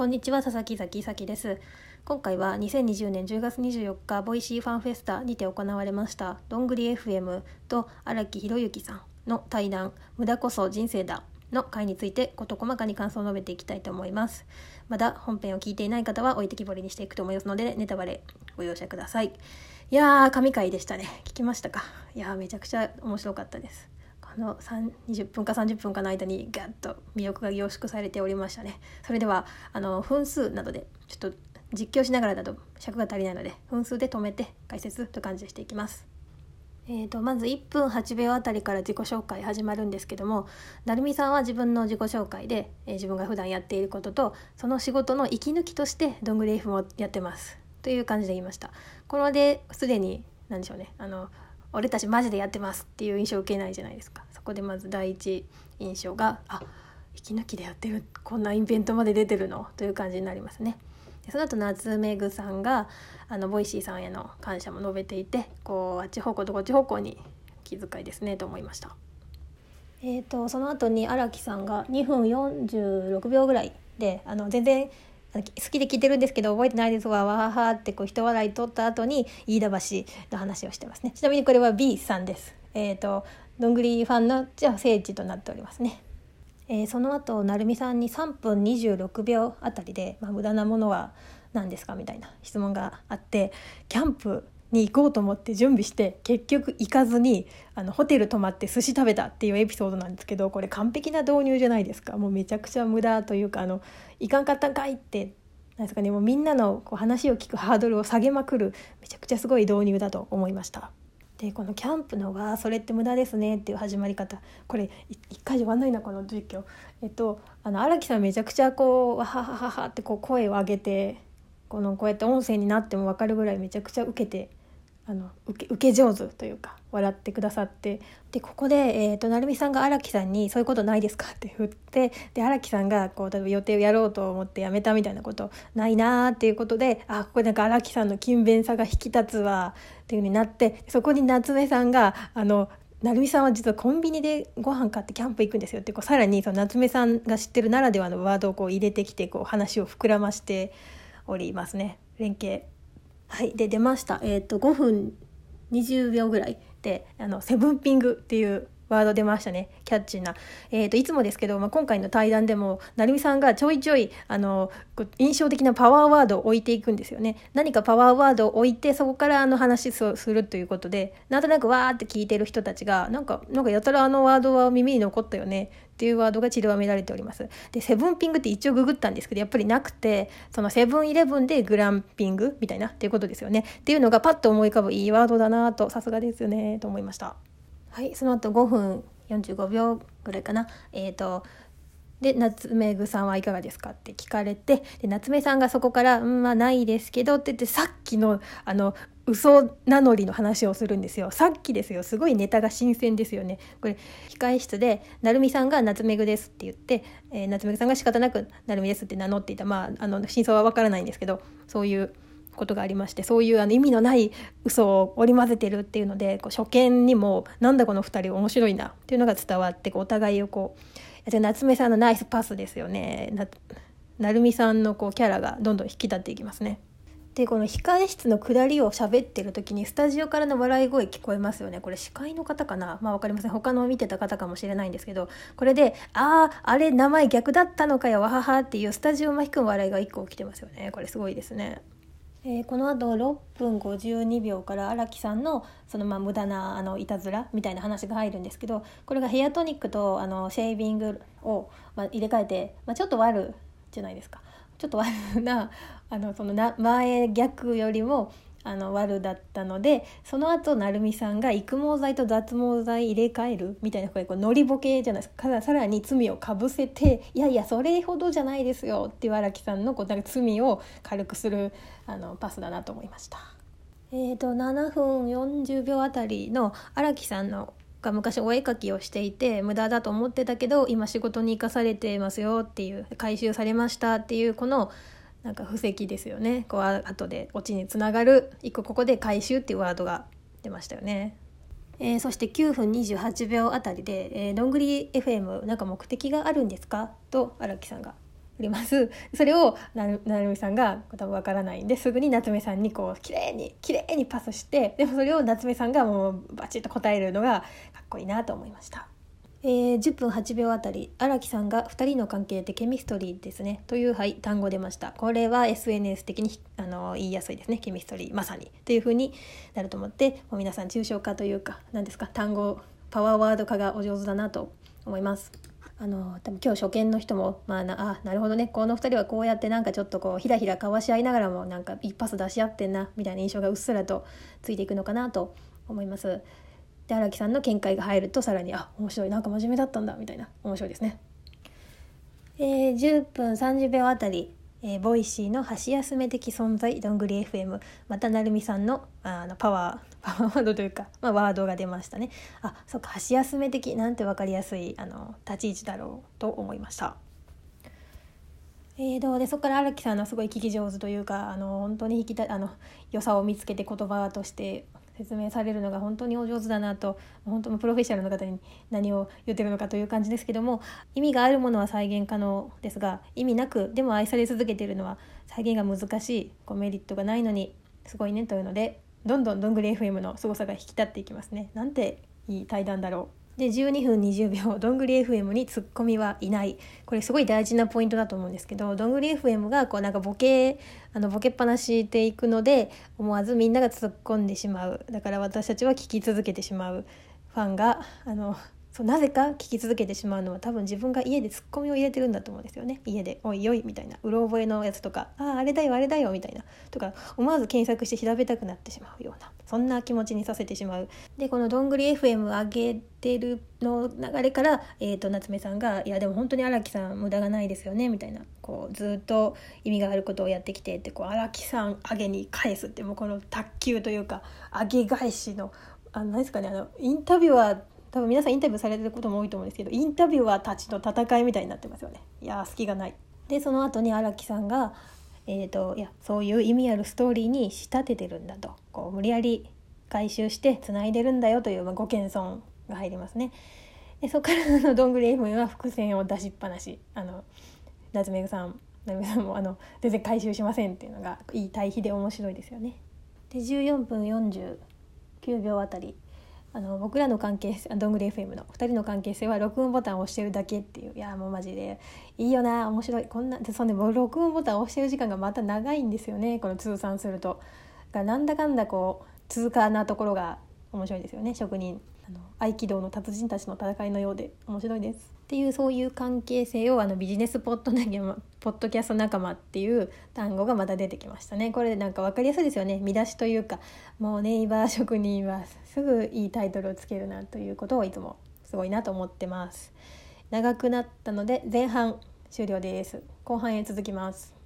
こんにちは佐々木咲です。今回は2020年10月24日ボイシーファンフェスタにて行われましたどんぐり FM と荒木博之さんの対談無駄こそ人生だの回について事細かに感想を述べていきたいと思います。まだ本編を聞いていない方は置いてきぼりにしていくと思いますのでネタバレご容赦ください。いやー神回でしたね。聞きましたか？いやーめちゃくちゃ面白かったです。この20分か30分かの間にガッと魅力が凝縮されておりましたね。それではあの分数などでちょっと実況しながらだと尺が足りないので分数で止めて解説と感じしていきます。えーと、まず1分8秒あたりから自己紹介始まるんですけども成美さんは自分の自己紹介で、えー、自分が普段やっていることとその仕事の息抜きとしてどんぐり F もやってます。という感じで言いました。これですでに何でしょうね。あの俺たちマジでやってますっていう印象を受けないじゃないですか。そこでまず第一印象があ息抜きでやってる。こんなイベントまで出てるの？という感じになりますね。その後夏めぐさんがあのボイシーさんへの感謝も述べていてこうあっち方向とこっち方向に気遣いですねと思いました。えーと、その後に荒木さんが2分46秒ぐらいであの全然好きで聞いてるんですけど覚えてないですわわははってこう人笑い取った後に飯田橋の話をしてますね。ちなみにこれは B さんです。えっ、ー、とどんぐりファンのじゃあ聖地となっておりますね。えー、その後成美さんに3分26秒あたりで、まあ、無駄なものは何ですかみたいな質問があってキャンプに行こうと思って準備して結局行かずにあのホテル泊まって寿司食べたっていうエピソードなんですけどこれ完璧な導入じゃないですか。もうめちゃくちゃ無駄というかあの行かんかったんかいってなんですかね。もうみんなのこう話を聞くハードルを下げまくるめちゃくちゃすごい導入だと思いました。でこのキャンプのはそれって無駄ですねっていう始まり方。これ一回じゃ終わんないなこの実況。えっとあの荒木さんめちゃくちゃこうわははははってこう声を上げてこのこうやって音声になっても分かるぐらいめちゃくちゃ受けてあの受け受け上手というか笑ってくださってでここで、えーと、成美さんが荒木さんに「そういうことないですか?」って振ってで荒木さんがこう例えば予定をやろうと思ってやめたみたいなことないなーっていうことであここでなんか荒木さんの勤勉さが引き立つわっていうふうになってそこに夏目さんがあの成美さんは実はコンビニでご飯買ってキャンプ行くんですよってこうさらにその夏目さんが知ってるならではのワードをこう入れてきてこう話を膨らましておりますね連携はい。で出ました。えっ、ー、と5分20秒ぐらいであのセブンピングっていうワード出ましたねキャッチーな、えーと、いつもですけど、まあ、今回の対談でも成美さんがちょいちょいあの印象的なパワーワードを置いていくんですよね何かパワーワードを置いてそこからあの話するということでなんとなくわーって聞いてる人たちがなんかなんかやたらあのワードは耳に残ったよねっていうワードが散りばめられております。で、セブンピングって一応ググったんですけど、やっぱりなくて、そのセブンイレブンでグランピングみたいなっていうことですよね。っていうのがパッと思い浮かぶいいワードだなと、さすがですよね、と思いました。はい、その後5分45秒ぐらいかな。えっ、ー、と、で夏目ぐさんはいかがですかって聞かれてで夏目さんがそこから「うんまあないですけど」って言ってさっきのあの嘘名乗りの話をするんですよ。さっきですよ。すごいネタが新鮮ですよね。これ控え室で成美さんが「夏目ぐです」って言って、えー、夏目ぐさんが仕方なく「成美です」って名乗っていた。まああの真相はわからないんですけどそういうことがありましてそういうあの意味のない嘘を織り交ぜてるっていうのでこう初見にもなんだこの2人面白いなっていうのが伝わってこうお互いをこう夏目さんのナイスパスですよね。な成美さんのこうキャラがどんどん引き立っていきますね。でこの控え室の下りを喋ってる時にスタジオからの笑い声聞こえますよね。これ司会の方かな？まあ分かりません。他の見てた方かもしれないんですけどこれで「あああれ名前逆だったのかよわはは」っていうスタジオ巻き込む笑いが1個起きてますよね。これすごいですね。えー、このあと6分52秒から荒木さんのそのまあ無駄なあのいたずらみたいな話が入るんですけどこれがヘアトニックとあのシェービングをまあ入れ替えて、まあ、ちょっと悪じゃないですか。ちょっと悪なあのそのな前逆よりもあの悪だったのでその後成美さんが育毛剤と脱毛剤入れ替えるみたいなこうノリボケじゃないですかさらに罪をかぶせて「いやいやそれほどじゃないですよ」っていう荒木さんのこうなんか罪を軽くするあのパスだなと思いました。えーと、7分40秒あたりの荒木さんのが昔お絵描きをしていて無駄だと思ってたけど今仕事に生かされてますよっていう回収されましたっていうこのなんか布石ですよねこう後でオチにつながる一個ここで回収っていうワードが出ましたよね。えー、そして9分28秒あたりで「えー、どんぐり FM なんか目的があるんですか?」と荒木さんがります それをなるなるみさんが多分わからないんですぐに夏目さんにこう綺麗に綺麗にパスしてでもそれを夏目さんがもうバチッと答えるのがかっこいいなと思いました。えー、10分8秒あたり荒木さんが2人の関係ってケミストリーですね。という、はい、単語出ました。これは SNS 的にあの言いやすいですね。ケミストリー。まさに。というふうになると思ってもう皆さん抽象化というか何ですか単語パワーワード化がお上手だなと思います。あの多分今日初見の人も、まあな、あなるほどね。この2人はこうやってなんかちょっとこうひらひらかわし合いながらもなんか一発出し合ってんなみたいな印象がうっすらとついていくのかなと思います。で荒木さんの見解が入るとさらにあ面白いなんか真面目だったんだみたいな面白いですね。えー、10分30秒あたりえー、ボイシーの箸休め的存在どんぐり FM また成美さんのあのパワー、パワーワードというか、まあ、ワードが出ましたねあそっか箸休め的なんて分かりやすいあの立ち位置だろうと思いました。えー、どうでそこから荒木さんのすごい聞き上手というかあの本当に引きたあの良さを見つけて言葉として説明されるのが本当にお上手だなと本当プロフェッショナルの方に何を言ってるのかという感じですけども意味があるものは再現可能ですが意味なくでも愛され続けているのは再現が難しいこうメリットがないのにすごいねというのでどんどんどんぐり FM の凄さが引き立っていきますね。なんていい対談だろうで12分20秒どんぐり FM にツッコミはいない。これすごい大事なポイントだと思うんですけどどんぐり FM がこうなんかボケあのボケっぱなしでいくので思わずみんなが突っ込んでしまう。だから私たちは聞き続けてしまうファンがあのそうなぜか聞き続けてしまうのは多分自分が家でツッコミを入れてるんだと思うんですよね。家で「おいおい」みたいなうろ覚えのやつとか「あああれだよあれだよ」みたいな。とか思わず検索して調べたくなってしまうようなそんな気持ちにさせてしまう。でこの「どんぐり FM」上げてるの流れから、えーと、夏目さんが「いやでも本当に荒木さん無駄がないですよね」みたいな。こうずっと意味があることをやってきてって荒木さん上げに返すってもうこの卓球というか上げ返しのあの何ですかねあのインタビュアー多分皆さんインタビューされてることも多いと思うんですけどインタビュアーたちの戦いみたいになってますよねいや隙がないでその後に荒木さんがえーと、いやそういう意味あるストーリーに仕立ててるんだとこう無理やり回収してつないでるんだよという、まあ、ご謙遜が入りますね。でそこからのどんぐり FM は伏線を出しっぱなしあの夏目さん成美さんもあの全然回収しませんっていうのがいい対比で面白いですよね。で14分49秒あたりあの僕らの関係性どんぐり FM の2人の関係性は録音ボタンを押してるだけっていういやもうマジでいいよな面白いこんなでそんでも録音ボタンを押してる時間がまた長いんですよねこの通算すると。がなんだかんだこう通過なところが面白いですよね職人あの合気道の達人たちの戦いのようで面白いです。っていうそういう関係性をあのビジネスポッドポッドキャスト仲間っていう単語がまた出てきましたね。これなんか分かりやすいですよね見出しというかもうネイバー職人はすぐいいタイトルをつけるなということをいつもすごいなと思ってます。長くなったので前半終了です。後半へ続きます。